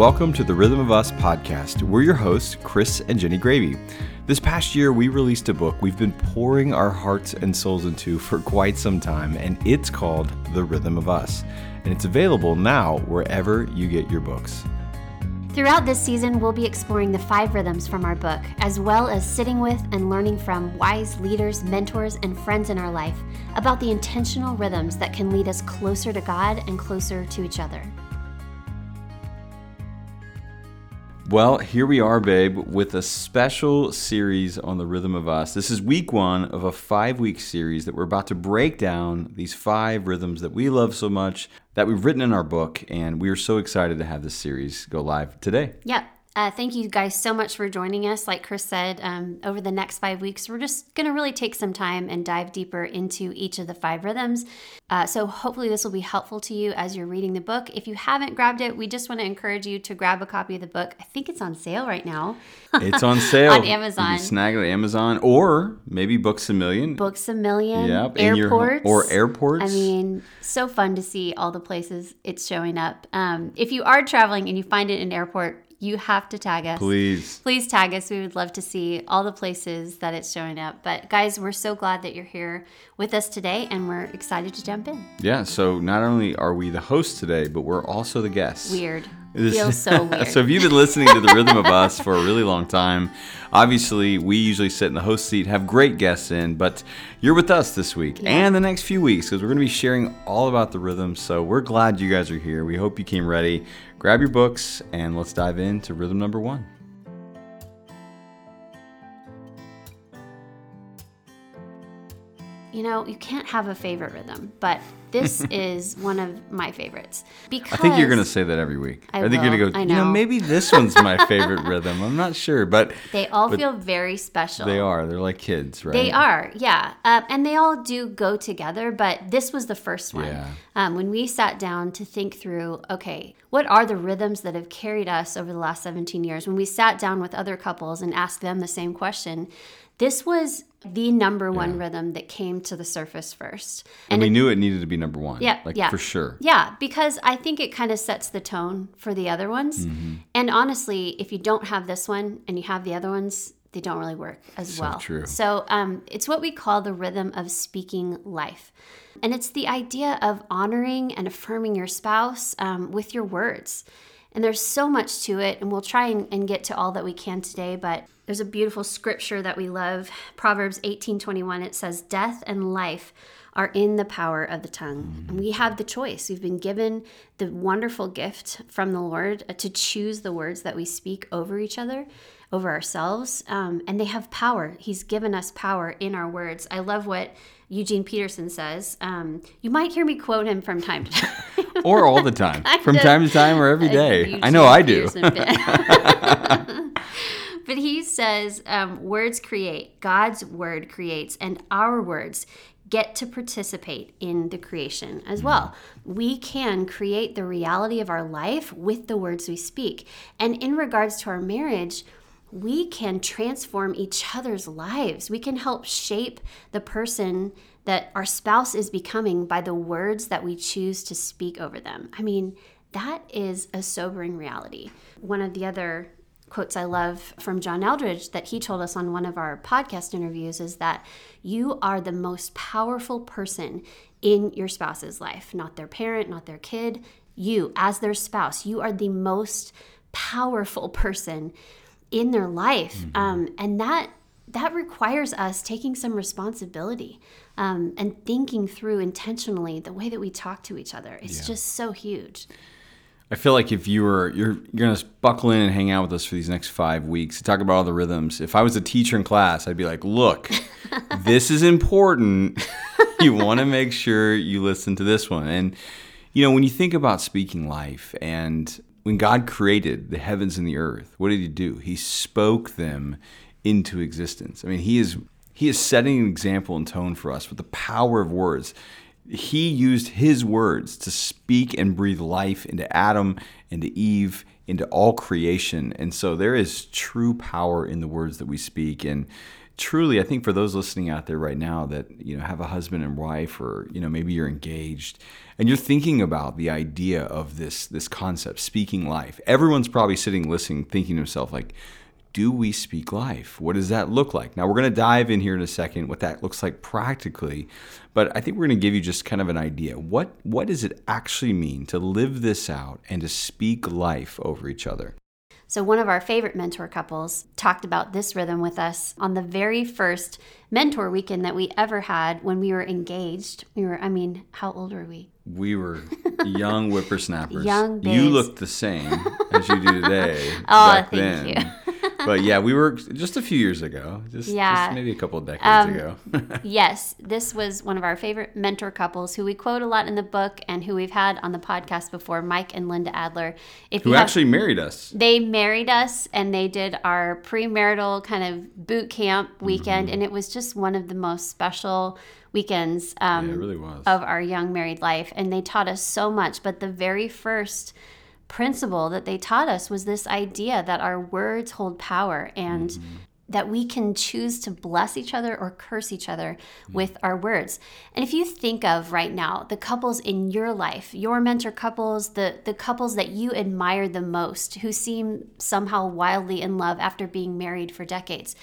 Welcome to the Rhythm of Us podcast. We're your hosts, Chris and Jenni Graebe. This past year, we released a book we've been pouring our hearts and souls into for quite some time, and it's called The Rhythm of Us. And it's available now wherever you get your books. Throughout this season, we'll be exploring the five rhythms from our book, as well as sitting with and learning from wise leaders, mentors, and friends in our life about the intentional rhythms that can lead us closer to God and closer to each other. Well, here we are, babe, with a special series on the rhythm of us. This is week one of a five week series that we're about to break down these five rhythms that we love so much that we've written in our book. And we are so excited to have this series go live today. Yep. Uh, thank you guys so much for joining us. Like Chris said, um, over the next five weeks, we're just going to really take some time and dive deeper into each of the five rhythms. Uh, so, hopefully, this will be helpful to you as you're reading the book. If you haven't grabbed it, we just want to encourage you to grab a copy of the book. I think it's on sale right now. It's on sale on Amazon. You can snag it at Amazon or maybe Books a Million. Books a Million. Yep. Airports. Your, or airports. I mean, so fun to see all the places it's showing up. Um, if you are traveling and you find it in an airport, you have to tag us. Please. Please tag us. We would love to see all the places that it's showing up. But guys, we're so glad that you're here with us today and we're excited to jump in. Yeah, so not only are we the hosts today, but we're also the guests. Weird. This, Feels so weird. so if you've been listening to the rhythm of us for a really long time, obviously we usually sit in the host seat, have great guests in, but you're with us this week yeah. and the next few weeks because we're going to be sharing all about the rhythm. So we're glad you guys are here. We hope you came ready. Grab your books and let's dive into rhythm number one. You know, you can't have a favorite rhythm, but this is one of my favorites because I think you're going to say that every week. I, I think will, you're going to go. You know, maybe this one's my favorite rhythm. I'm not sure, but they all but feel very special. They are. They're like kids, right? They are. Yeah, uh, and they all do go together. But this was the first one. Yeah. Um, when we sat down to think through, okay, what are the rhythms that have carried us over the last 17 years? When we sat down with other couples and asked them the same question, this was the number one yeah. rhythm that came to the surface first. And, and we it, knew it needed to be number one. Yeah. Like yeah. for sure. Yeah. Because I think it kind of sets the tone for the other ones. Mm-hmm. And honestly, if you don't have this one and you have the other ones, they don't really work as so well. True. So um, it's what we call the rhythm of speaking life. And it's the idea of honoring and affirming your spouse um, with your words. And there's so much to it, and we'll try and, and get to all that we can today, but there's a beautiful scripture that we love. Proverbs 18:21 it says death and life are in the power of the tongue. And we have the choice. We've been given the wonderful gift from the Lord to choose the words that we speak over each other, over ourselves. Um, and they have power. He's given us power in our words. I love what Eugene Peterson says. Um, you might hear me quote him from time to time. or all the time. from time to time or every day. I know I do. But he says, um, words create, God's word creates, and our words get to participate in the creation as well. We can create the reality of our life with the words we speak. And in regards to our marriage, we can transform each other's lives. We can help shape the person that our spouse is becoming by the words that we choose to speak over them. I mean, that is a sobering reality. One of the other quotes I love from John Eldredge that he told us on one of our podcast interviews is that you are the most powerful person in your spouse's life, not their parent, not their kid. You, as their spouse, you are the most powerful person in their life. Mm-hmm. Um, and that that requires us taking some responsibility um, and thinking through intentionally the way that we talk to each other. It's yeah. just so huge. I feel like if you were you're you're gonna buckle in and hang out with us for these next five weeks to talk about all the rhythms. If I was a teacher in class, I'd be like, "Look, this is important. you want to make sure you listen to this one." And you know, when you think about speaking life, and when God created the heavens and the earth, what did He do? He spoke them into existence. I mean, He is He is setting an example and tone for us with the power of words he used his words to speak and breathe life into Adam, into Eve, into all creation. And so there is true power in the words that we speak. And truly, I think for those listening out there right now that you know have a husband and wife, or you know maybe you're engaged, and you're thinking about the idea of this this concept, speaking life. Everyone's probably sitting listening, thinking to himself like, do we speak life? What does that look like? Now, we're going to dive in here in a second what that looks like practically, but I think we're going to give you just kind of an idea. What, what does it actually mean to live this out and to speak life over each other? So, one of our favorite mentor couples talked about this rhythm with us on the very first mentor weekend that we ever had when we were engaged. We were, I mean, how old were we? We were young whippersnappers. Young You babes. look the same as you do today. Oh, thank then. but yeah, we were just a few years ago, just, Yeah. just maybe a couple of decades Um, ago. yes, this was one of our favorite mentor couples who we quote a lot in the book and who we've had on the podcast before, Mike and Linda Adler. If Who you have- actually married us. they married us and they did our premarital kind of boot camp weekend, Mm-hmm. and it was just one of the most special weekends um, Yeah, it really was. of our young married life. And they taught us so much. But the very first principle that they taught us was this idea that our words hold power and Mm-hmm. that we can choose to bless each other or curse each other with our words. And if you think of right now the couples in your life, your mentor couples, the the couples that you admire the most who seem somehow wildly in love after being married for decades,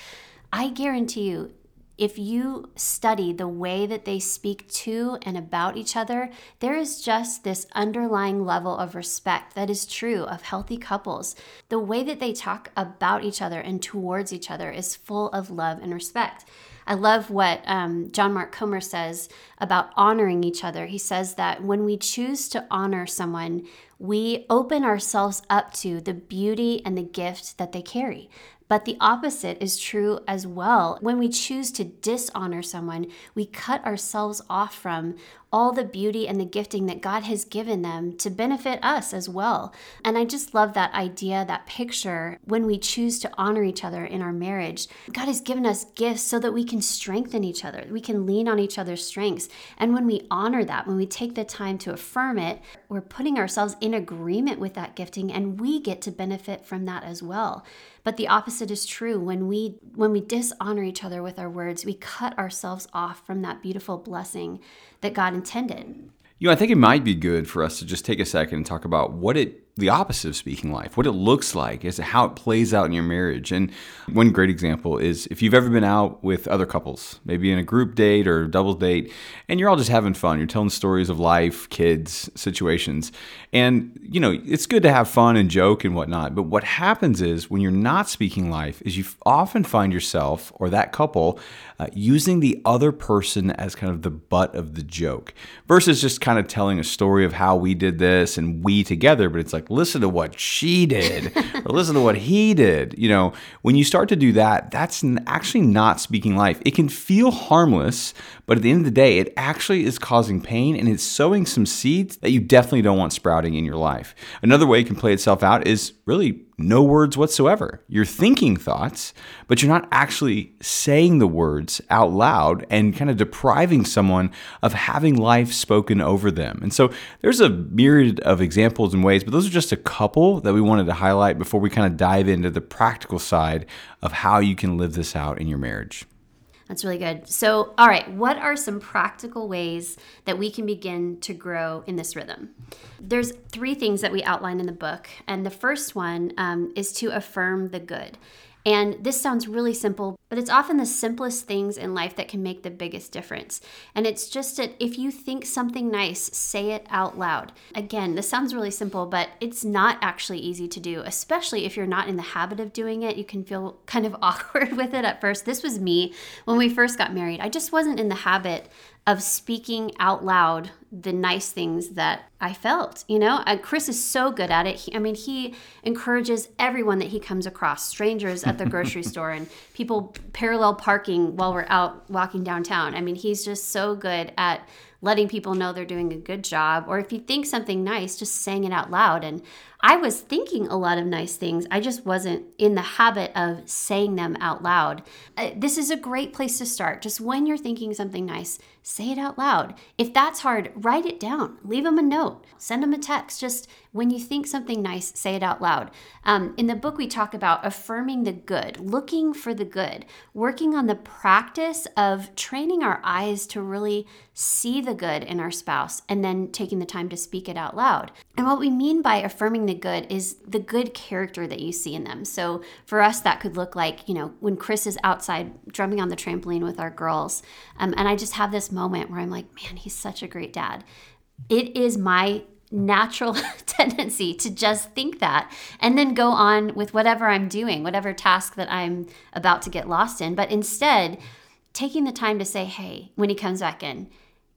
I guarantee you if you study the way that they speak to and about each other, there is just this underlying level of respect that is true of healthy couples. The way that they talk about each other and towards each other is full of love and respect. I love what um, John Mark Comer says about honoring each other. He says that when we choose to honor someone, we open ourselves up to the beauty and the gift that they carry. But the opposite is true as well. When we choose to dishonor someone, we cut ourselves off from all the beauty and the gifting that God has given them to benefit us as well. And I just love that idea, that picture, when we choose to honor each other in our marriage. God has given us gifts so that we can strengthen each other, we can lean on each other's strengths. And when we honor that, when we take the time to affirm it, we're putting ourselves in agreement with that gifting and we get to benefit from that as well. But the opposite is true. When we when we dishonor each other with our words, we cut ourselves off from that beautiful blessing that God intended. You know, I think it might be good for us to just take a second and talk about what it, the opposite of speaking life, what it looks like, is how it plays out in your marriage. And one great example is if you've ever been out with other couples, maybe in a group date or double date, and you're all just having fun. You're telling stories of life, kids, situations. And, you know, it's good to have fun and joke and whatnot. But what happens is when you're not speaking life, is you often find yourself or that couple uh, using the other person as kind of the butt of the joke versus just kind of telling a story of how we did this and we together. But it's like, listen to what she did or listen to what he did. You know, when you start to do that, that's actually not speaking life. It can feel harmless, but at the end of the day, it actually is causing pain and it's sowing some seeds that you definitely don't want sprouting in your life. Another way it can play itself out is really no words whatsoever. You're thinking thoughts, but you're not actually saying the words out loud and kind of depriving someone of having life spoken over them. And so there's a myriad of examples and ways, but those are just a couple that we wanted to highlight before we kind of dive into the practical side of how you can live this out in your marriage. That's really good. So, all right, what are some practical ways that we can begin to grow in this rhythm? There's three things that we outline in the book, and the first one um, is to affirm the good. And this sounds really simple, but it's often the simplest things in life that can make the biggest difference. And it's just that if you think something nice, say it out loud. Again, this sounds really simple, but it's not actually easy to do, especially if you're not in the habit of doing it. You can feel kind of awkward with it at first. This was me when we first got married. I just wasn't in the habit of speaking out loud the nice things that I felt. You know, uh, Chris is so good at it. He, I mean, he encourages everyone that he comes across, strangers at the grocery store, and people parallel parking while we're out walking downtown. I mean, he's just so good at letting people know they're doing a good job, or if you think something nice, just saying it out loud. And I was thinking a lot of nice things. I just wasn't in the habit of saying them out loud. Uh, this is a great place to start. Just when you're thinking something nice, say it out loud. If that's hard, write it down. Leave them a note. Send them a text. Just when you think something nice, say it out loud. Um, in the book, we talk about affirming the good, looking for the good, working on the practice of training our eyes to really see the good in our spouse, and then taking the time to speak it out loud. And what we mean by affirming the good is the good character that you see in them. So for us, that could look like, you know, when Chris is outside drumming on the trampoline with our girls, um, and I just have this moment where I'm like, man, he's such a great dad. It is my natural tendency to just think that and then go on with whatever I'm doing, whatever task that I'm about to get lost in. But instead, taking the time to say, hey, when he comes back in,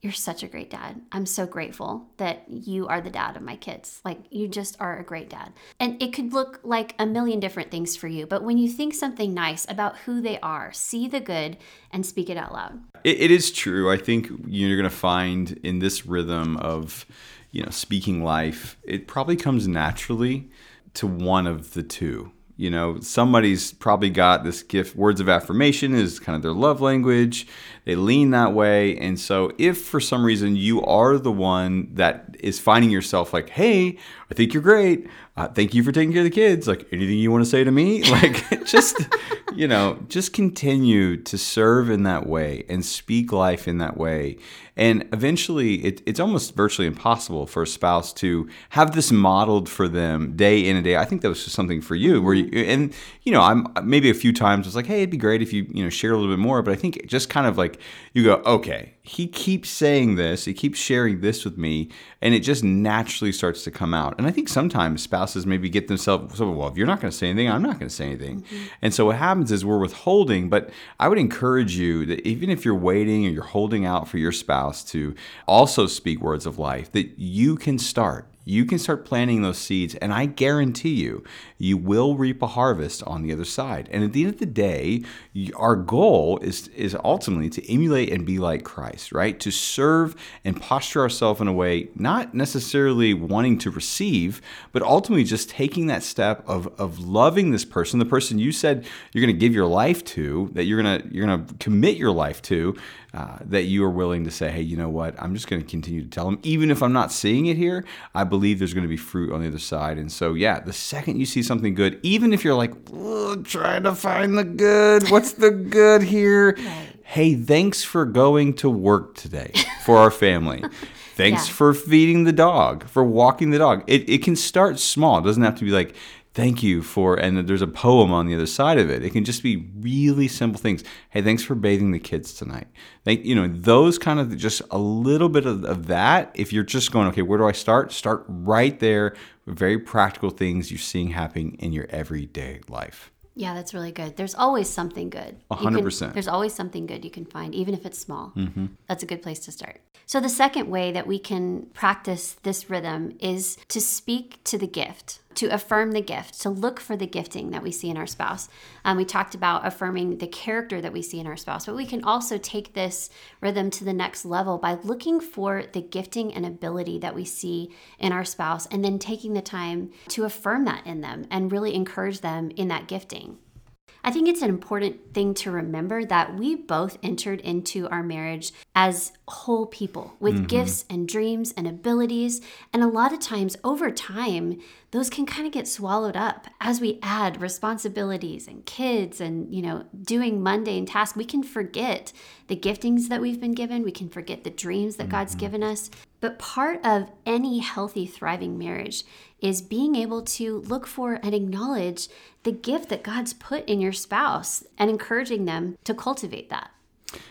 you're such a great dad. I'm so grateful that you are the dad of my kids. Like, you just are a great dad. And it could look like a million different things for you, but when you think something nice about who they are, see the good and speak it out loud. it, it is true. I think you're going to find in this rhythm of, you know, speaking life, it probably comes naturally to one of the two you know somebody's probably got this gift words of affirmation is kind of their love language. They lean that way. And so if for some reason you are the one that is finding yourself like hey i think you're great. Uh, thank you for taking care of the kids. Like anything you want to say to me? Like just you know just continue to serve in that way and speak life in that way and eventually it, it's almost virtually impossible for a spouse to have this modeled for them day in and day i think that was just something for you where you and you know i'm maybe a few times it's like hey it'd be great if you you know share a little bit more but i think just kind of like you go okay he keeps saying this, he keeps sharing this with me, and it just naturally starts to come out. And I think sometimes spouses maybe get themselves, so, well, if you're not going to say anything, I'm not going to say anything. Mm-hmm. And so what happens is we're withholding, but I would encourage you that even if you're waiting or you're holding out for your spouse to also speak words of life, that you can start you can start planting those seeds, and I guarantee you, you will reap a harvest on the other side. And at the end of the day, our goal is, is ultimately to emulate and be like Christ, right? To serve and posture ourselves in a way, not necessarily wanting to receive, but ultimately just taking that step of, of loving this person, the person you said you're to give your life to, that you're to you're to commit your life to, uh, that you are willing to say, hey, you know what? I'm just going to continue to tell them, even if I'm not seeing it here. I believe there's going to be fruit on the other side. And so, yeah, the second you see something good, even if you're like trying to find the good, what's the good here? Right. Hey, thanks for going to work today for our family. Thanks yeah. for feeding the dog, for walking the dog. It, it can start small. It doesn't have to be like, thank you for and there's a poem on the other side of it it can just be really simple things hey thanks for bathing the kids tonight thank you know those kind of just a little bit of, of that if you're just going okay where do i start start right there with very practical things you're seeing happening in your everyday life yeah, that's really good. There's always something good. 100%. Can, there's always something good you can find, even if it's small. Mm-hmm. That's a good place to start. So, the second way that we can practice this rhythm is to speak to the gift to affirm the gift, to look for the gifting that we see in our spouse. Um, we talked about affirming the character that we see in our spouse, but we can also take this rhythm to the next level by looking for the gifting and ability that we see in our spouse and then taking the time to affirm that in them and really encourage them in that gifting. I think it's an important thing to remember that we both entered into our marriage as whole people with mm-hmm. gifts and dreams and abilities. And a lot of times over time, those can kind of get swallowed up as we add responsibilities and kids and, you know, doing mundane tasks. We can forget the giftings that we've been given, we can forget the dreams that mm-hmm. God's given us. But part of any healthy, thriving marriage is being able to look for and acknowledge the gift that God's put in your spouse and encouraging them to cultivate that.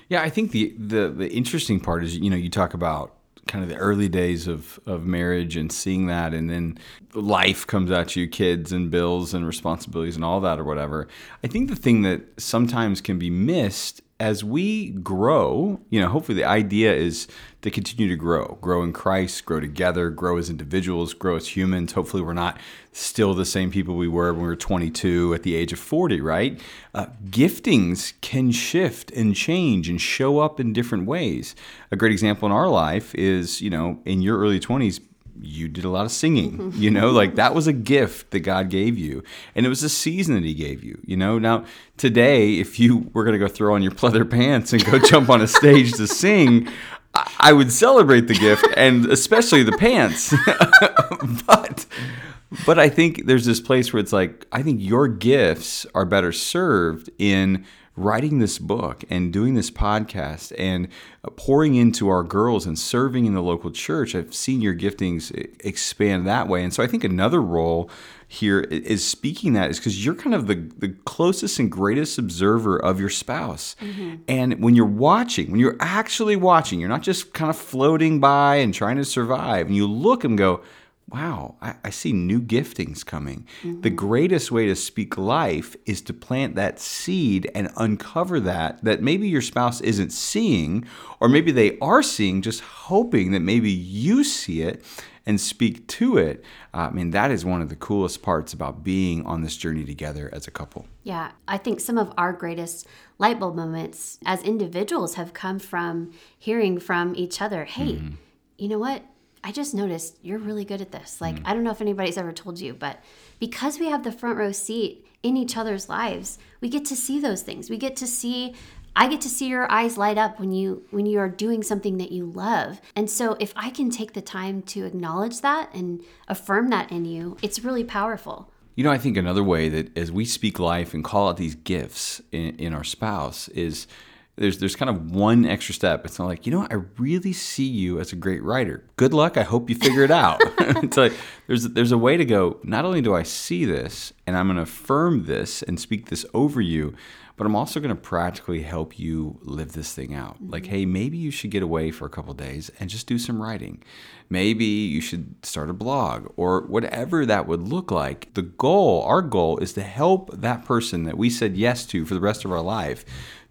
Yeah, I think the the the interesting part is you know you talk about kind of the early days of of marriage and seeing that and then life comes at you kids and bills and responsibilities and all that or whatever. I think the thing that sometimes can be missed as we grow, you know, hopefully the idea is to continue to grow, grow in Christ, grow together, grow as individuals, grow as humans. Hopefully, we're not still the same people we were when we were 22 at the age of 40, right? Uh, giftings can shift and change and show up in different ways. A great example in our life is, you know, in your early 20s, you did a lot of singing you know like that was a gift that god gave you and it was a season that he gave you you know? Now today if you were going to go throw on your pleather pants and go jump on a stage to sing i would celebrate the gift and especially the pants. But but i think there's this place where it's like i think your gifts are better served in writing this book and doing this podcast and pouring into our girls and serving in the local church, I've seen your giftings expand that way. And so I think another role here is speaking that is because you're kind of the, the closest and greatest observer of your spouse. Mm-hmm. And when you're watching, when you're actually watching, you're not just kind of floating by and trying to survive, and you look and go, wow, I, I, see new giftings coming. Mm-hmm. The greatest way to speak life is to plant that seed and uncover that, that maybe your spouse isn't seeing, or maybe they are seeing, just hoping that maybe you see it and speak to it. Uh, I mean, that is one of the coolest parts about being on this journey together as a couple. Yeah, I think some of our greatest light bulb moments as individuals have come from hearing from each other hey, mm-hmm. you know what? I just noticed you're really good at this. Like, mm. I don't know if anybody's ever told you, but because we have the front row seat in each other's lives, we get to see those things. We get to see I get to see your eyes light up when you when you are doing something that you love. And so if I can take the time to acknowledge that and affirm that in you, it's really powerful. You know, I think another way that as we speak life and call out these gifts in, in our spouse is there's there's kind of one extra step. It's not like, you know, I really see you as a great writer. Good luck. I hope you figure it out. it's like there's there's a way to go. Not only do I see this and I'm going to affirm this and speak this over you, but I'm also going to practically help you live this thing out. Mm-hmm. Like, hey, maybe you should get away for a couple days and just do some writing. Maybe you should start a blog or whatever that would look like. The goal, our goal, is to help that person that we said yes to for the rest of our life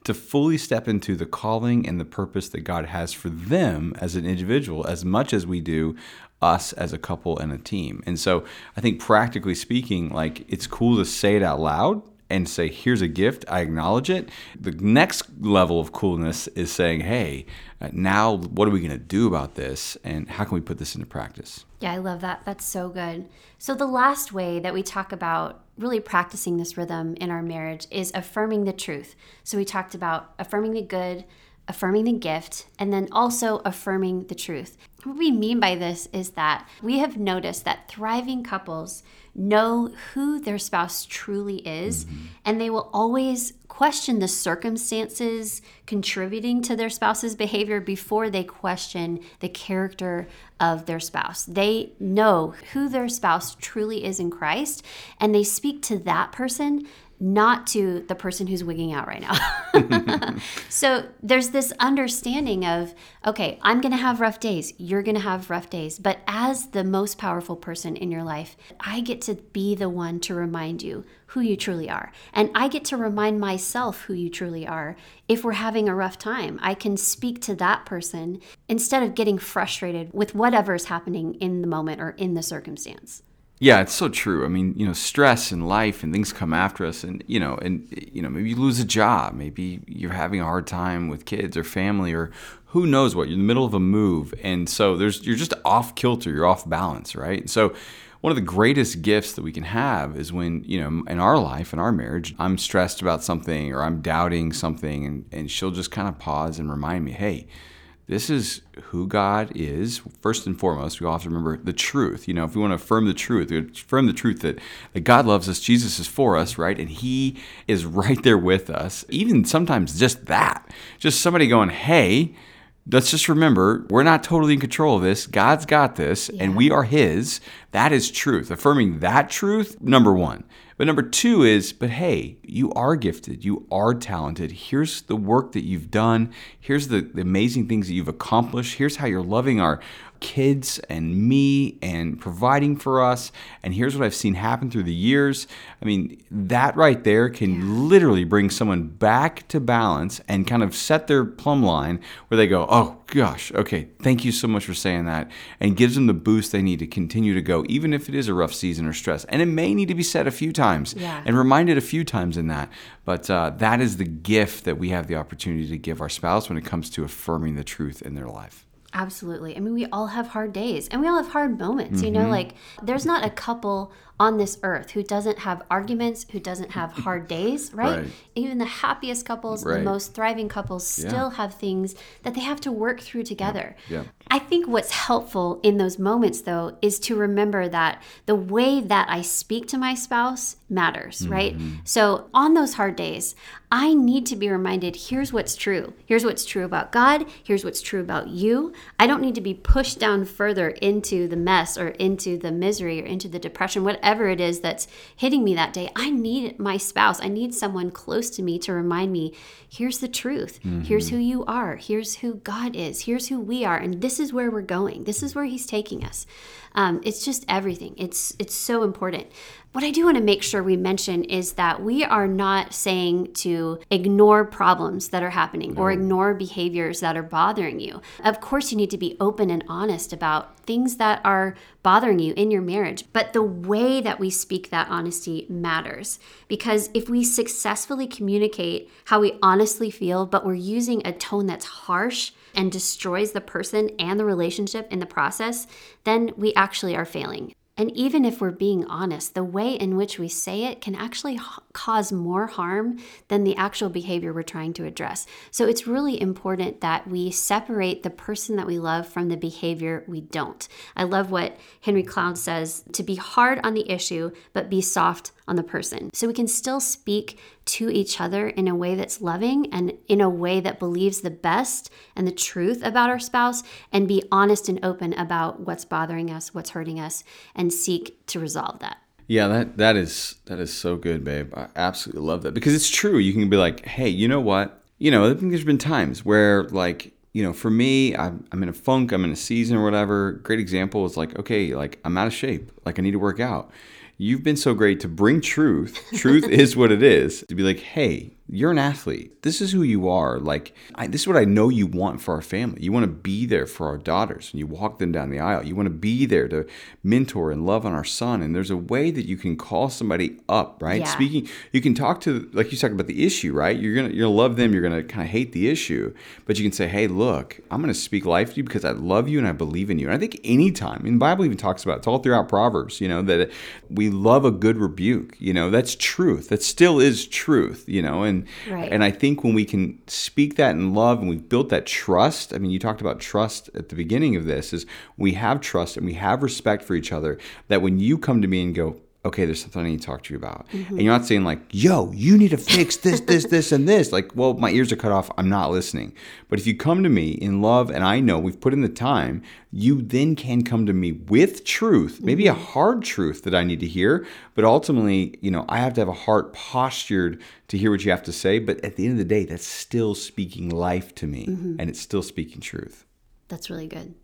to fully step into the calling and the purpose that God has for them as an individual as much as we do us as a couple and a team. And so I think practically speaking, like it's cool to say it out loud and say, here's a gift, I acknowledge it. The next level of coolness is saying, hey, uh, now what are we going to do about this and how can we put this into practice? Yeah, I love that. That's so good. So, the last way that we talk about really practicing this rhythm in our marriage is affirming the truth. So, we talked about affirming the good, affirming the gift, and then also affirming the truth. What we mean by this is that we have noticed that thriving couples know who their spouse truly is, mm-hmm. and they will always question the circumstances contributing to their spouse's behavior before they question the character of their spouse. They know who their spouse truly is in Christ, and they speak to that person not to the person who's wigging out right now. so there's this understanding of, okay, I'm going to have rough days. You're going to have rough days. But as the most powerful person in your life, I get to be the one to remind you who you truly are. And I get to remind myself who you truly are if we're having a rough time. I can speak to that person instead of getting frustrated with whatever's happening in the moment or in the circumstance. Yeah, it's so true. I mean, you know, stress and life and things come after us, and you know, and you know, maybe you lose a job, maybe you're having a hard time with kids or family, or who knows what. You're in the middle of a move, and so there's you're just off kilter, you're off balance, right? So, one of the greatest gifts that we can have is when you know, in our life, in our marriage, I'm stressed about something or I'm doubting something, and and she'll just kind of pause and remind me, hey this is who God is. First and foremost, we all have to remember the truth. You know, if we want to affirm the truth, affirm the truth that, that God loves us, Jesus is for us, right? And He is right there with us. Even sometimes just that. Just somebody going, hey, let's just remember we're not totally in control of this. God's got this, yeah. and we are His. That is truth. Affirming that truth, number one. But number two is, but hey, you are gifted, you are talented. Here's the work that you've done. Here's the, the amazing things that you've accomplished. Here's how you're loving our kids and me and providing for us. And here's what I've seen happen through the years. I mean, that right there can literally bring someone back to balance and kind of set their plumb line where they go, oh gosh, okay, thank you so much for saying that. And gives them the boost they need to continue to go, even if it is a rough season or stress. And it may need to be said a few times yeah. and reminded a few times in that. But uh, that is the gift that we have the opportunity to give our spouse when it comes to affirming the truth in their life. Absolutely. I mean, we all have hard days and we all have hard moments. Mm-hmm. You know, mm-hmm. like there's not a couple on this earth who doesn't have arguments, who doesn't have hard days, right? right. Even the happiest couples, right. the most thriving couples still yeah. have things that they have to work through together. Yeah. Yeah. I think what's helpful in those moments, though, is to remember that the way that I speak to my spouse matters, mm-hmm. right? So on those hard days, I need to be reminded here's what's true. Here's what's true about God. Here's what's true about you. I don't need to be pushed down further into the mess or into the misery or into the depression, whatever whatever it is that's hitting me that day, I need my spouse. I need someone close to me to remind me here's the truth. Mm-hmm. Here's who you are. Here's who God is. Here's who we are. And this is where we're going. This is where He's taking us. Um, it's just everything. It's it's so important. What I do want to make sure we mention is that we are not saying to ignore problems that are happening no. or ignore behaviors that are bothering you. Of course, you need to be open and honest about things that are bothering you in your marriage, but the way that we speak that honesty matters. Because if we successfully communicate how we honestly feel, but we're using a tone that's harsh, and destroys the person and the relationship in the process, then we actually are failing. And even if we're being honest, the way in which we say it can actually cause more harm than the actual behavior we're trying to address. So it's really important that we separate the person that we love from the behavior we don't. I love what Henry Cloud says to be hard on the issue, but be soft on the person. So we can still speak to each other in a way that's loving and in a way that believes the best and the truth about our spouse and be honest and open about what's bothering us, what's hurting us, and seek to resolve that. Yeah, that that is that is so good, babe. I absolutely love that because it's true. You can be like, hey, you know what? You know, I think there's been times where like you know, for me, I'm, I'm in a funk, I'm in a season or whatever. Great example is like, okay, like I'm out of shape, like I need to work out you've been so great to bring truth. Truth is what it is. To be like, hey, you're an athlete. This is who you are. Like, I, this is what I know you want for our family. You want to be there for our daughters and you walk them down the aisle. You want to be there to mentor and love on our son. And there's a way that you can call somebody up, right? Yeah. Speaking, you can talk to, like you talked about the issue, right? You're gonna, you're gonna love them. You're gonna kind of hate the issue, but you can say, hey, look, I'm gonna speak life to you because I love you and I believe in you. And I think anytime, and the Bible even talks about it, it's all throughout Proverbs, you know, that we love a good rebuke. You know, that's truth. That still is truth. You know, and Right. And I think when we can speak that in love and we've built that trust, I mean, you talked about trust at the beginning of this, is we have trust and we have respect for each other, that when you come to me and go, okay, there's something I need to talk to you about. Mm-hmm. And you're not saying like, yo, you need to fix this, this, this, and this. Like, well, my ears are cut off. I'm not listening. But if you come to me in love and I know we've put in the time, you then can come to me with truth, maybe mm-hmm. a hard truth that I need to hear. But ultimately, you know, I have to have a heart postured to hear what you have to say. But at the end of the day, that's still speaking life to me mm-hmm. and it's still speaking truth. That's really good.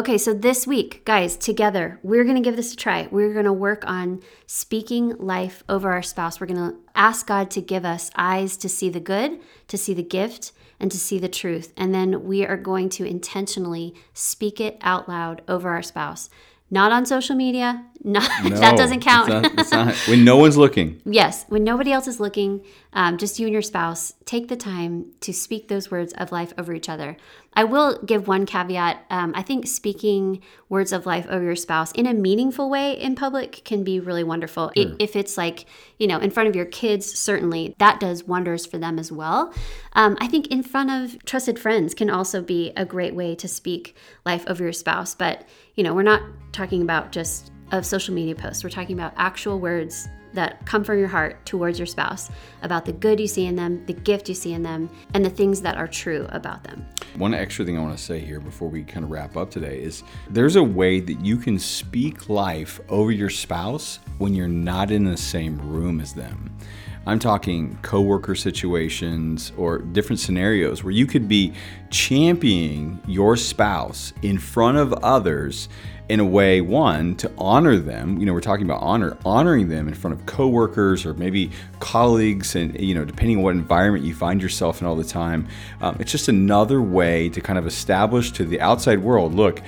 Okay, so this week, guys, together, we're going to give this a try. We're going to work on speaking life over our spouse. We're going to ask God to give us eyes to see the good, to see the gift, and to see the truth. And then we are going to intentionally speak it out loud over our spouse. Not on social media. No, that doesn't count. It's not, it's not, when no one's looking. yes, when nobody else is looking, um, just you and your spouse, take the time to speak those words of life over each other. I will give one caveat. Um, I think speaking words of life over your spouse in a meaningful way in public can be really wonderful. Sure. If it's like, you know, in front of your kids, certainly that does wonders for them as well. Um, I think in front of trusted friends can also be a great way to speak life over your spouse. But, you know, we're not talking about just of social media posts. We're talking about actual words that come from your heart towards your spouse about the good you see in them, the gift you see in them, and the things that are true about them. One extra thing I want to say here before we kind of wrap up today is there's a way that you can speak life over your spouse when you're not in the same room as them. I'm talking coworker situations or different scenarios where you could be championing your spouse in front of others in a way one to honor them you know we're talking about honor honoring them in front of coworkers or maybe colleagues and you know depending on what environment you find yourself in all the time um, it's just another way to kind of establish to the outside world look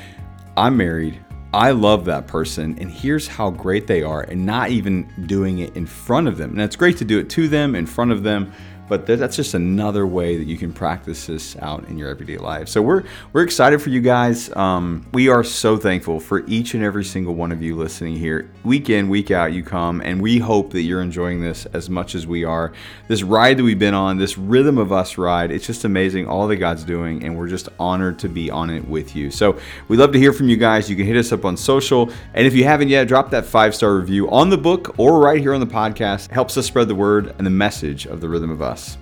i'm married I love that person, and here's how great they are, and not even doing it in front of them. And it's great to do it to them, in front of them, but that's just another way that you can practice this out in your everyday life. So we're we're excited for you guys. Um, we are so thankful for each and every single one of you listening here, week in week out. You come, and we hope that you're enjoying this as much as we are. This ride that we've been on, this rhythm of us ride, it's just amazing all that God's doing, and we're just honored to be on it with you. So we'd love to hear from you guys. You can hit us up on social, and if you haven't yet, drop that five star review on the book or right here on the podcast. It helps us spread the word and the message of the rhythm of us. abraço.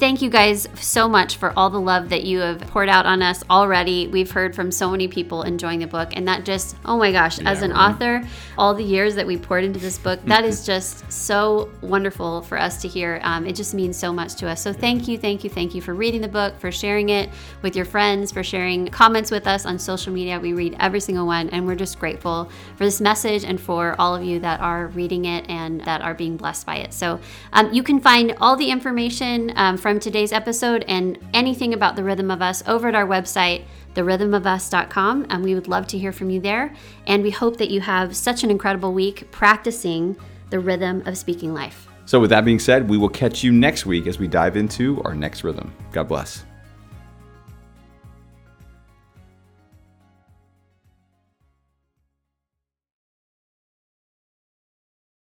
Thank you guys so much for all the love that you have poured out on us already. We've heard from so many people enjoying the book, and that just, oh my gosh, yeah, as an right. author, all the years that we poured into this book, that is just so wonderful for us to hear. Um, it just means so much to us. So thank you, thank you, thank you for reading the book, for sharing it with your friends, for sharing comments with us on social media. We read every single one, and we're just grateful for this message and for all of you that are reading it and that are being blessed by it. So um, you can find all the information um, from from today's episode and anything about the Rhythm of Us over at our website, therhythmofus.com. And we would love to hear from you there. And we hope that you have such an incredible week practicing the rhythm of speaking life. So, with that being said, we will catch you next week as we dive into our next rhythm. God bless.